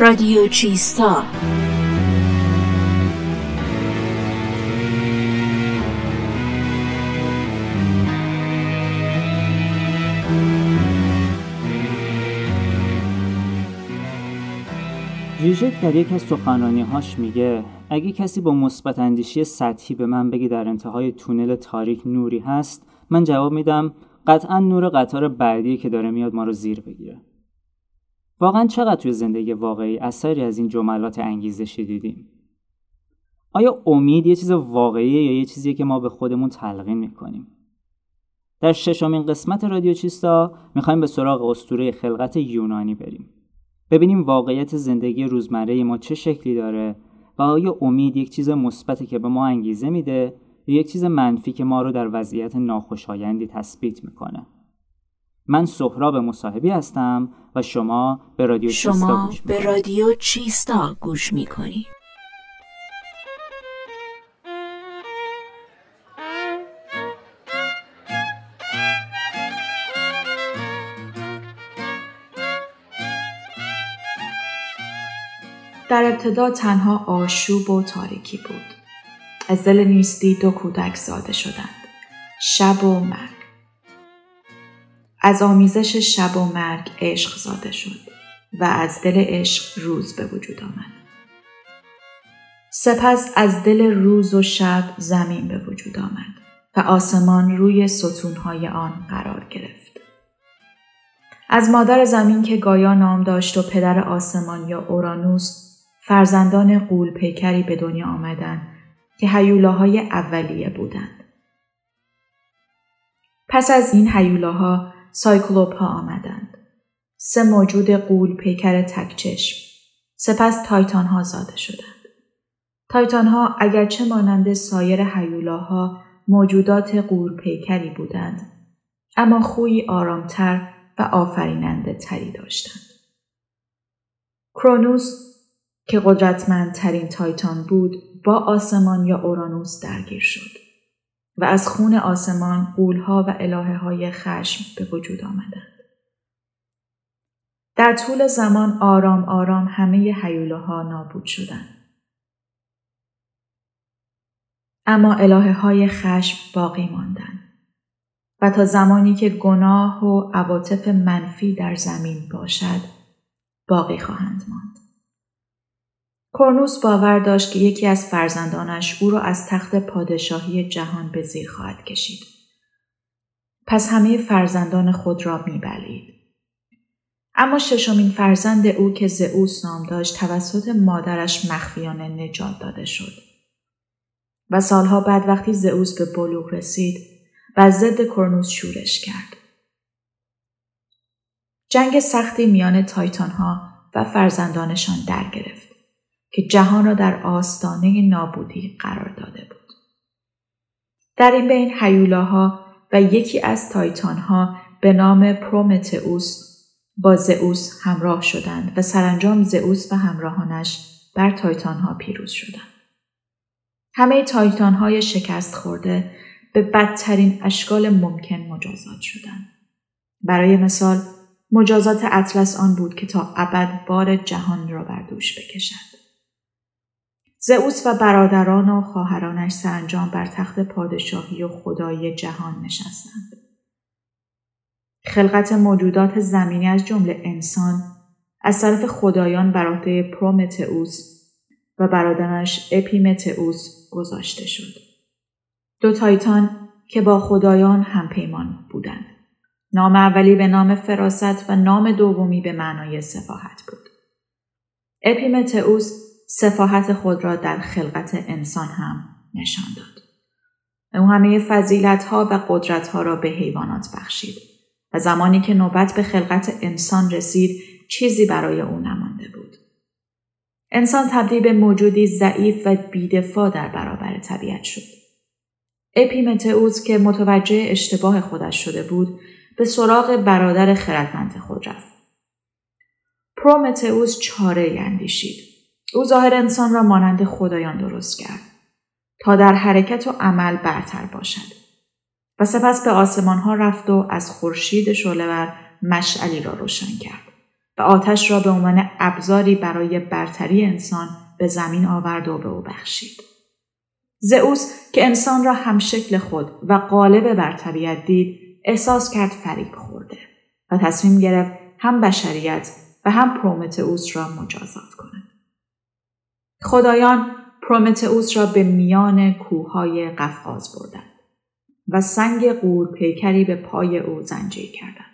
رادیو چیستا. ژیژک در یک از هاش میگه اگه کسی با مثبت اندیشی سطحی به من بگه در انتهای تونل تاریک نوری هست من جواب میدم قطعا نور قطار بعدی که داره میاد ما رو زیر بگیره. واقعا چقدر توی زندگی واقعی اثری از این جملات انگیزشی دیدیم آیا امید یه چیز واقعیه یا یه چیزیه که ما به خودمون تلقین می‌کنیم؟ در ششمین قسمت رادیو چیستا می‌خوایم به سراغ اسطوره خلقت یونانی بریم. ببینیم واقعیت زندگی روزمره ما چه شکلی داره و آیا امید یک چیز مثبتی که به ما انگیزه میده یا یک چیز منفی که ما رو در وضعیت ناخوشایندی تثبیت می‌کنه؟ من سهراب مصاحبی هستم و شما به رادیو شما چیستا گوش به رادیو چیستا گوش می‌کنی در ابتدا تنها آشوب و تاریکی بود. از دل نیستی دو کودک زاده شدند. شب و مرگ. از آمیزش شب و مرگ عشق زاده شد و از دل عشق روز به وجود آمد. سپس از دل روز و شب زمین به وجود آمد و آسمان روی ستونهای آن قرار گرفت. از مادر زمین که گایا نام داشت و پدر آسمان یا اورانوس فرزندان قول پیکری به دنیا آمدند که هیولاهای اولیه بودند. پس از این هیولاها سایکلوپ ها آمدند. سه موجود غول پیکر تک‌چشم. سپس تایتان ها زاده شدند. تایتان ها اگرچه مانند سایر هیولاها موجودات غول پیکری بودند اما خوی آرامتر و آفریننده تری داشتند. کرونوس که قدرتمندترین تایتان بود با آسمان یا اورانوس درگیر شد و از خون آسمان قولها و الهه های خشم به وجود آمدند. در طول زمان آرام آرام همه حیوله نابود شدند. اما الهه های خشم باقی ماندند و تا زمانی که گناه و عواطف منفی در زمین باشد باقی خواهند ماند. کرنوس باور داشت که یکی از فرزندانش او را از تخت پادشاهی جهان به زیر خواهد کشید. پس همه فرزندان خود را میبلید. اما ششمین فرزند او که زئوس نام داشت توسط مادرش مخفیانه نجات داده شد. و سالها بعد وقتی زئوس به بلوغ رسید و ضد کرنوس شورش کرد. جنگ سختی میان تایتان ها و فرزندانشان در گرفت. که جهان را در آستانه نابودی قرار داده بود. در این بین هیولاها و یکی از تایتانها به نام پرومتئوس با زئوس همراه شدند و سرانجام زئوس و همراهانش بر تایتانها پیروز شدند. همه تایتانهای شکست خورده به بدترین اشکال ممکن مجازات شدند. برای مثال مجازات اطلس آن بود که تا ابد بار جهان را بر دوش بکشد. زئوس و برادران و خواهرانش سرانجام بر تخت پادشاهی و خدایی جهان نشستند. خلقت موجودات زمینی از جمله انسان از طرف خدایان بر عهده پرومتئوس و برادرش اپیمتئوس گذاشته شد. دو تایتان که با خدایان همپیمان بودند. نام اولی به نام فراست و نام دومی به معنای سفاحت بود. اپیمتئوس سفاحت خود را در خلقت انسان هم نشان داد. او همه فضیلت ها و قدرت ها را به حیوانات بخشید و زمانی که نوبت به خلقت انسان رسید چیزی برای او نمانده بود. انسان تبدیل به موجودی ضعیف و بیدفاع در برابر طبیعت شد. اپیمتئوس که متوجه اشتباه خودش شده بود به سراغ برادر خردمند خود رفت. پرومتئوس چاره اندیشید. او ظاهر انسان را مانند خدایان درست کرد تا در حرکت و عمل برتر باشد و سپس به آسمان ها رفت و از خورشید شعلهور مشعلی را روشن کرد و آتش را به عنوان ابزاری برای برتری انسان به زمین آورد و به او بخشید. زئوس که انسان را هم شکل خود و قالب بر طبیعت دید احساس کرد فریب خورده و تصمیم گرفت هم بشریت و هم پرومتئوس را مجازات کند. خدایان پرومتئوس را به میان کوههای قفقاز بردند و سنگ قور پیکری به پای او زنجیر کردند.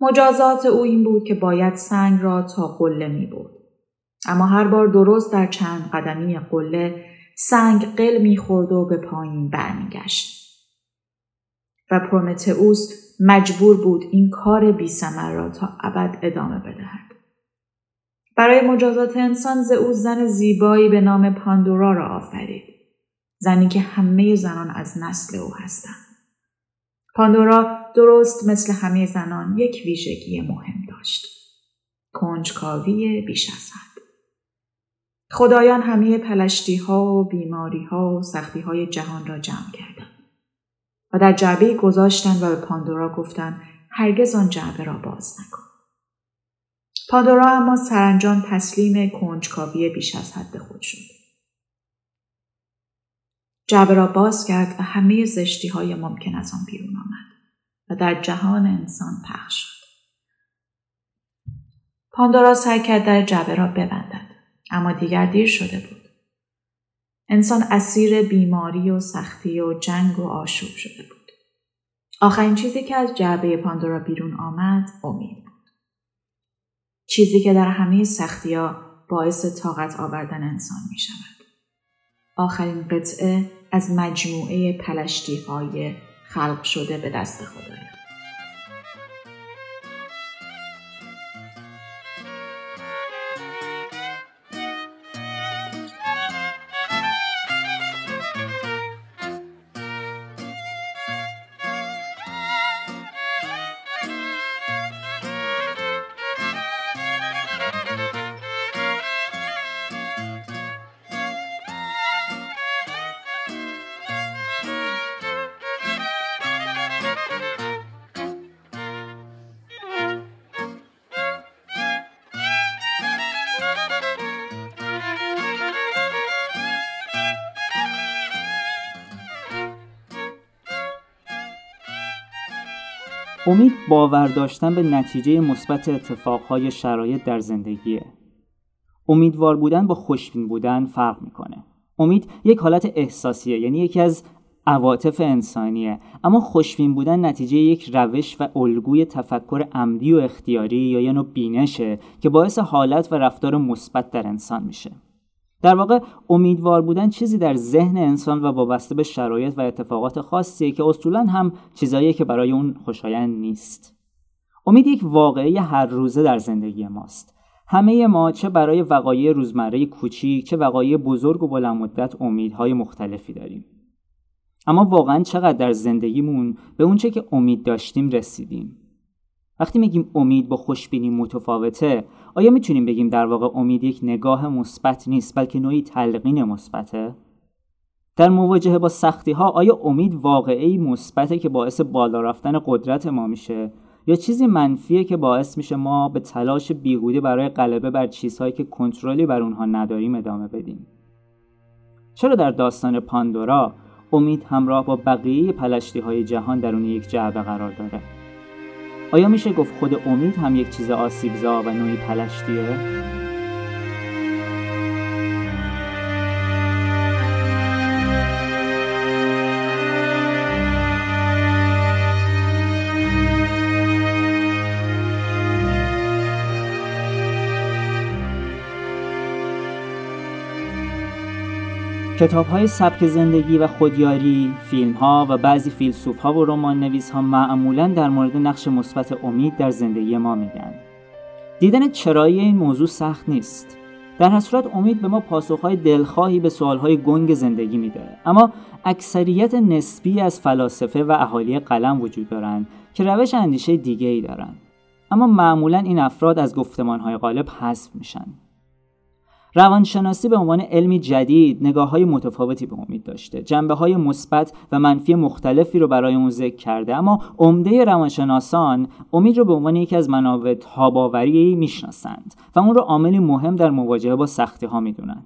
مجازات او این بود که باید سنگ را تا قله می بود. اما هر بار درست در چند قدمی قله سنگ قل می‌خورد و به پایین برمیگشت و پرومتئوس مجبور بود این کار بی را تا ابد ادامه بدهد. برای مجازات انسان زئوس زن زیبایی به نام پاندورا را آفرید. زنی که همه زنان از نسل او هستند. پاندورا درست مثل همه زنان یک ویژگی مهم داشت. کنجکاوی بیش از حد. خدایان همه پلشتی ها و بیماری ها و سختی های جهان را جمع کردند. و در جعبه گذاشتند و به پاندورا گفتند هرگز آن جعبه را باز نکن. پاندورا اما سرانجام تسلیم کنجکاوی بیش از حد خود شد. جعبه را باز کرد و همه زشتی های ممکن از آن بیرون آمد و در جهان انسان پخش شد. پاندورا سعی کرد در جعبه را ببندد اما دیگر دیر شده بود. انسان اسیر بیماری و سختی و جنگ و آشوب شده بود. آخرین چیزی که از جعبه پاندورا بیرون آمد امید. چیزی که در همه سختی ها باعث طاقت آوردن انسان می شود. آخرین قطعه از مجموعه پلشتی های خلق شده به دست خدایان. امید باور داشتن به نتیجه مثبت اتفاقهای شرایط در زندگیه. امیدوار بودن با خوشبین بودن فرق می‌کنه. امید یک حالت احساسیه یعنی یکی از عواطف انسانیه اما خوشبین بودن نتیجه یک روش و الگوی تفکر عمدی و اختیاری یا یه نوع بینشه که باعث حالت و رفتار مثبت در انسان میشه در واقع امیدوار بودن چیزی در ذهن انسان و وابسته به شرایط و اتفاقات خاصیه که اصولا هم چیزاییه که برای اون خوشایند نیست. امید یک واقعی هر روزه در زندگی ماست. همه ما چه برای وقایع روزمره کوچیک چه وقایع بزرگ و بلند مدت امیدهای مختلفی داریم. اما واقعا چقدر در زندگیمون به اونچه که امید داشتیم رسیدیم. وقتی میگیم امید با خوشبینی متفاوته آیا می‌تونیم بگیم در واقع امید یک نگاه مثبت نیست بلکه نوعی تلقین مثبته؟ در مواجهه با سختی ها آیا امید واقعی مثبته که باعث بالا رفتن قدرت ما میشه؟ یا چیزی منفیه که باعث میشه ما به تلاش بیهوده برای غلبه بر چیزهایی که کنترلی بر اونها نداریم ادامه بدیم؟ چرا در داستان پاندورا امید همراه با بقیه پلشتی های جهان درون یک جعبه قرار داره؟ آیا میشه گفت خود امید هم یک چیز آسیبزا و نوعی پلشتیه؟ کتاب های سبک زندگی و خودیاری، فیلم ها و بعضی فیلسوف ها و رمان نویس ها معمولا در مورد نقش مثبت امید در زندگی ما میگن. دیدن چرایی این موضوع سخت نیست. در هر صورت امید به ما پاسخهای دلخواهی به سوالهای گنگ زندگی میده اما اکثریت نسبی از فلاسفه و اهالی قلم وجود دارند که روش اندیشه دیگه ای دارند اما معمولا این افراد از گفتمانهای غالب حذف میشن روانشناسی به عنوان علمی جدید نگاه های متفاوتی به امید داشته. جنبه های مثبت و منفی مختلفی رو برای اون ذکر کرده اما عمده روانشناسان امید رو به عنوان یکی از منابع تاباوری می‌شناسند و اون رو عاملی مهم در مواجهه با سختی ها می‌دونن.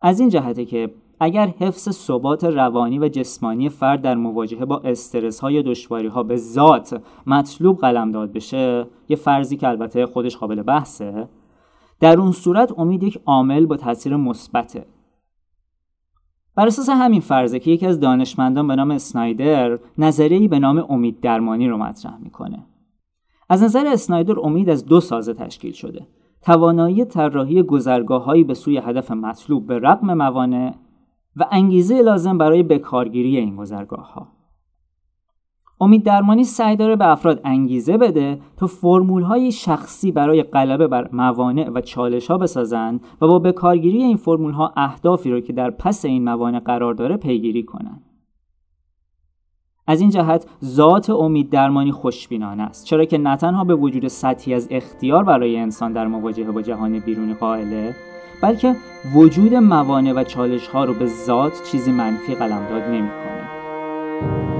از این جهته که اگر حفظ ثبات روانی و جسمانی فرد در مواجهه با استرس های دشواری ها به ذات مطلوب قلمداد بشه یه فرضی که البته خودش قابل بحثه در اون صورت امید یک عامل با تاثیر مثبته بر اساس همین فرضه که یکی از دانشمندان به نام اسنایدر نظریه‌ای به نام امید درمانی رو مطرح می‌کنه. از نظر اسنایدر امید از دو سازه تشکیل شده. توانایی طراحی گذرگاههایی به سوی هدف مطلوب به رغم موانع و انگیزه لازم برای بکارگیری این گذرگاه ها. امید درمانی سعی داره به افراد انگیزه بده تا فرمول های شخصی برای غلبه بر موانع و چالش ها بسازند و با بکارگیری این فرمول ها اهدافی رو که در پس این موانع قرار داره پیگیری کنند. از این جهت ذات امید درمانی خوشبینانه است چرا که نه تنها به وجود سطحی از اختیار برای انسان در مواجهه با جهان بیرونی قائله بلکه وجود موانع و چالش ها رو به ذات چیزی منفی قلمداد نمی‌کنه.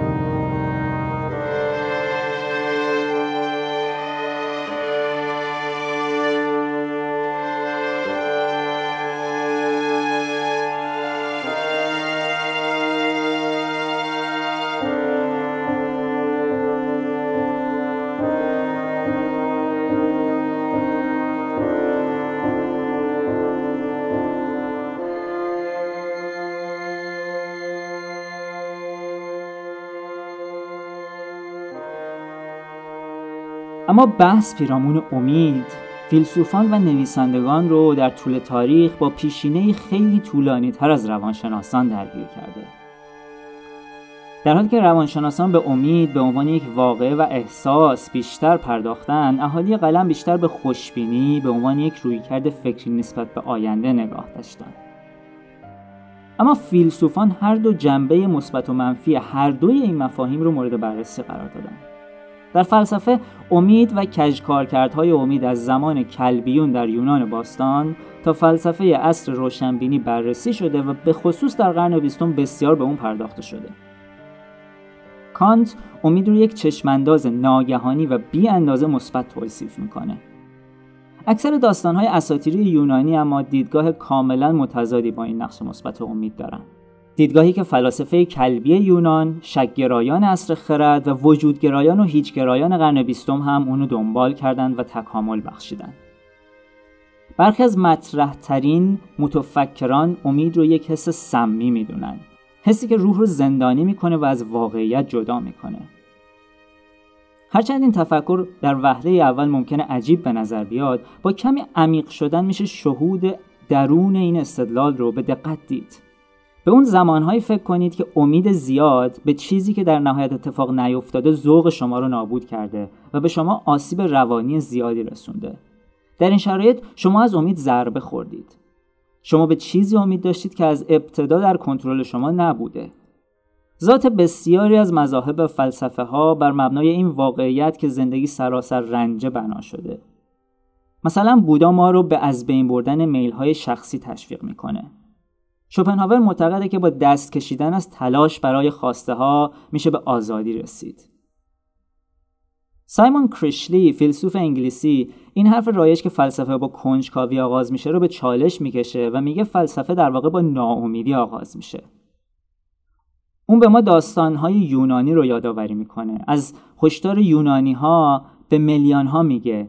اما بحث پیرامون امید. فیلسوفان و نویسندگان رو در طول تاریخ با پیشینه خیلی طولانی تر از روانشناسان درگیر کرده. در حالی که روانشناسان به امید به عنوان یک واقعه و احساس بیشتر پرداختن اهالی قلم بیشتر به خوشبینی به عنوان یک رویکرد فکری نسبت به آینده نگاه داشتند اما فیلسوفان هر دو جنبه مثبت و منفی هر دوی این مفاهیم رو مورد بررسی قرار دادند در فلسفه امید و کجکارکردهای امید از زمان کلبیون در یونان باستان تا فلسفه اصر روشنبینی بررسی شده و به خصوص در قرن بیستم بسیار به اون پرداخته شده. کانت امید رو یک چشمانداز ناگهانی و بی اندازه مثبت توصیف می‌کنه. اکثر داستانهای اساطیری یونانی اما دیدگاه کاملا متضادی با این نقش مثبت امید دارند دیدگاهی که فلاسفه کلبی یونان، شکگرایان اصر خرد و وجودگرایان و هیچگرایان قرن بیستم هم اونو دنبال کردند و تکامل بخشیدند. برخی از مطرح ترین متفکران امید رو یک حس سمی می‌دونن. حسی که روح رو زندانی می‌کنه و از واقعیت جدا می‌کنه. هرچند این تفکر در وهله اول ممکنه عجیب به نظر بیاد با کمی عمیق شدن میشه شهود درون این استدلال رو به دقت دید به اون زمانهایی فکر کنید که امید زیاد به چیزی که در نهایت اتفاق نیفتاده ذوق شما رو نابود کرده و به شما آسیب روانی زیادی رسونده. در این شرایط شما از امید ضربه خوردید. شما به چیزی امید داشتید که از ابتدا در کنترل شما نبوده. ذات بسیاری از مذاهب فلسفه ها بر مبنای این واقعیت که زندگی سراسر رنجه بنا شده. مثلا بودا ما رو به از بین بردن میل های شخصی تشویق می‌کنه. شوپنهاور معتقده که با دست کشیدن از تلاش برای خواسته ها میشه به آزادی رسید. سایمون کریشلی فیلسوف انگلیسی این حرف رایج که فلسفه با کنجکاوی آغاز میشه رو به چالش می‌کشه و میگه فلسفه در واقع با ناامیدی آغاز میشه. اون به ما داستانهای یونانی رو یادآوری می‌کنه. از هشدار یونانی ها به میلیون ها میگه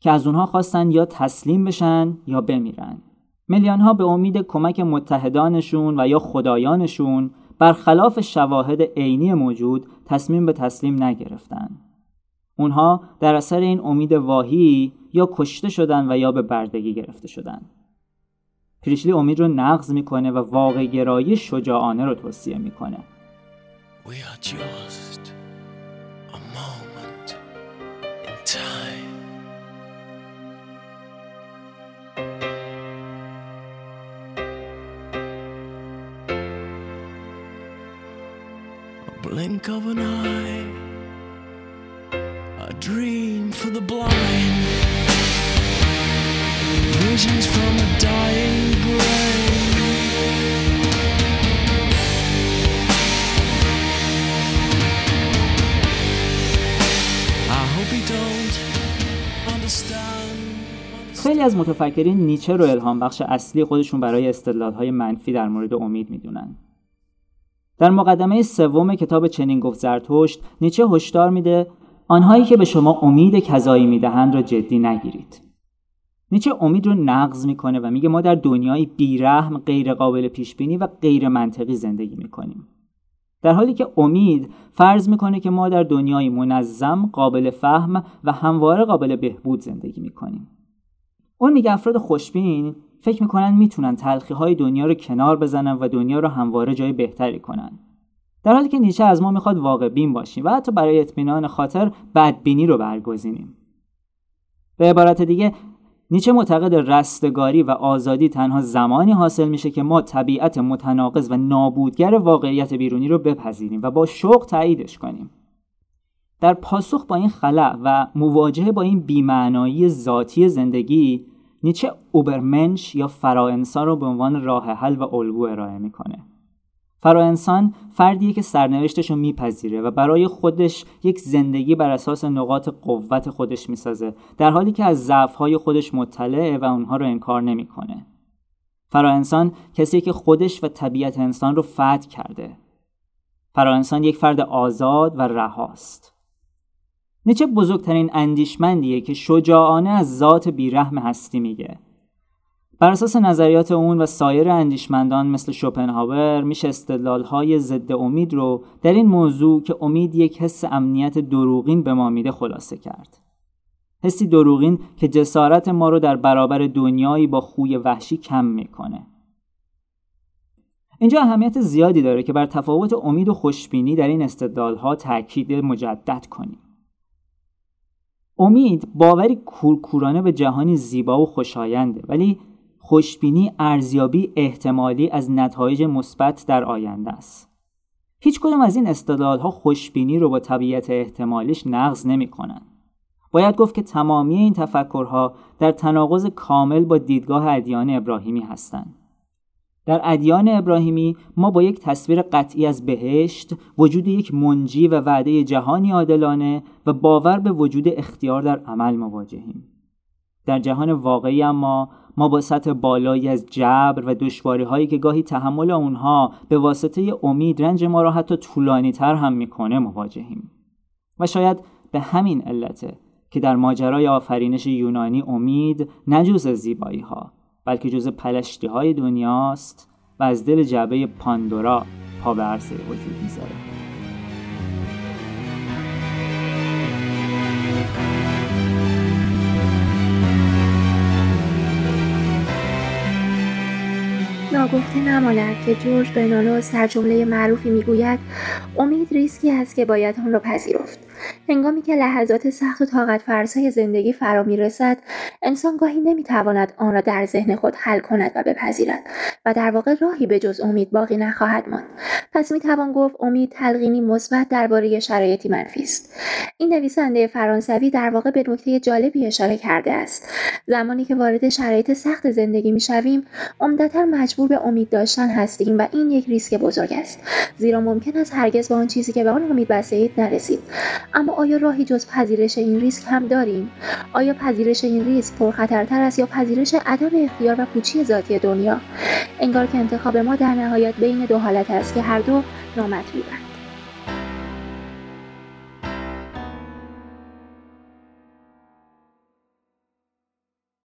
که از اونها خواستن یا تسلیم بشن یا بمیرن. میلیون ها به امید کمک متحدانشون و یا خدایانشون برخلاف شواهد عینی موجود تصمیم به تسلیم نگرفتن. اونها در اثر این امید واهی یا کشته شدن و یا به بردگی گرفته شدن. پریشلی امید رو نقض می‌کنه و واقع گرایی شجاعانه رو توصیه می‌کنه. Blink of an eye, a dream for the blind, visions from a dying brain. I hope you don't understand. خیلی از متفکرین نیچه رو الهام بخش اصلی خودشون برای استدلالهای منفی در مورد امید می‌دونن. در مقدمه سوم کتاب چنین گفت زرتشت نیچه هشدار میده آنهایی که به شما امید کذایی می‌دهند را جدی نگیرید. نیچه امید رو نقض می‌کنه و میگه ما در دنیای بیرحم غیر قابل پیش بینی و غیر منطقی زندگی می‌کنیم. در حالی که امید فرض می‌کنه که ما در دنیای منظم، قابل فهم و همواره قابل بهبود زندگی می‌کنیم. اون میگه افراد خوشبین فکر می‌کنن می‌تونن تلخی های دنیا رو کنار بزنن و دنیا رو همواره جای بهتری کنن. در حالی که نیچه از ما می‌خواد واقع بین باشیم و حتی برای اطمینان خاطر بدبینی رو برگزینیم. به عبارت دیگه نیچه معتقد رستگاری و آزادی تنها زمانی حاصل میشه که ما طبیعت متناقض و نابودگر واقعیت بیرونی رو بپذیریم و با شوق تاییدش کنیم. در پاسخ با این خلع و مواجهه با این بیمعنایی ذاتی زندگی نیچه اوبرمنش یا فراانسان رو به عنوان راه حل و الگو ارائه می‌کنه. فراانسان فردیه که سرنوشتش رو میپذیره و برای خودش یک زندگی بر اساس نقاط قوت خودش می‌سازه در حالی که از ضعفهای خودش مطلعه و اونها رو انکار نمی‌کنه. فراانسان کسی که خودش و طبیعت انسان رو فتح کرده. فراانسان یک فرد آزاد و رهاست. نیچه بزرگترین اندیشمندیه که شجاعانه از ذات بیرحم هستی میگه بر اساس نظریات اون و سایر اندیشمندان مثل شوپنهاور میشه استدلالهای ضد امید رو در این موضوع که امید یک حس امنیت دروغین به ما میده خلاصه کرد. حسی دروغین که جسارت ما رو در برابر دنیایی با خوی وحشی کم می‌کنه. اینجا اهمیت زیادی داره که بر تفاوت امید و خوشبینی در این استدلالها تاکید مجدد کنیم. امید باوری کورکورانه به جهانی زیبا و خوشاینده ولی خوشبینی ارزیابی احتمالی از نتایج مثبت در آینده است هیچ کدوم از این ها خوشبینی رو با طبیعت احتمالیش نقض نمی‌کنن. باید گفت که تمامی این تفکرها در تناقض کامل با دیدگاه ادیان ابراهیمی هستند. در ادیان ابراهیمی ما با یک تصویر قطعی از بهشت، وجود یک منجی و وعده جهانی عادلانه و باور به وجود اختیار در عمل مواجهیم. در جهان واقعی اما ما با سطح بالایی از جبر و دشواری هایی که گاهی تحمل اونها به واسطه امید رنج ما را حتی طولانی تر هم می‌کنه مواجهیم و شاید به همین علته که در ماجرای آفرینش یونانی امید نه جز زیبایی ها بلکه جز پلشتی های دنیاست و از دل جعبه پاندورا پا به عرصه وجود می‌ذاره. ناگفته نماند که جورج بنانو سرجمله معروفی می‌گوید امید ریسکی است که باید آن را پذیرفت. هنگامی که لحظات سخت و طاقت فرسای زندگی فرا می رسد انسان گاهی نمی تواند آن را در ذهن خود حل کند و بپذیرد و در واقع راهی به جز امید باقی نخواهد ماند. پس می توان گفت امید تلقینی مثبت درباره شرایطی منفی است. این نویسنده فرانسوی در واقع به نکته جالبی اشاره کرده است. زمانی که وارد شرایط سخت زندگی می شویم عمدتا مجبور به امید داشتن هستیم و این یک ریسک بزرگ است. زیرا ممکن است هرگز به آن چیزی که به آن امید بسته نرسید. اما آیا راهی جز پذیرش این ریسک هم داریم؟ آیا پذیرش این ریسک پرخطرتر است یا پذیرش عدم اختیار و پوچی ذاتی دنیا؟ انگار که انتخاب ما در نهایت بین دو حالت است که هر دو نامطلوبند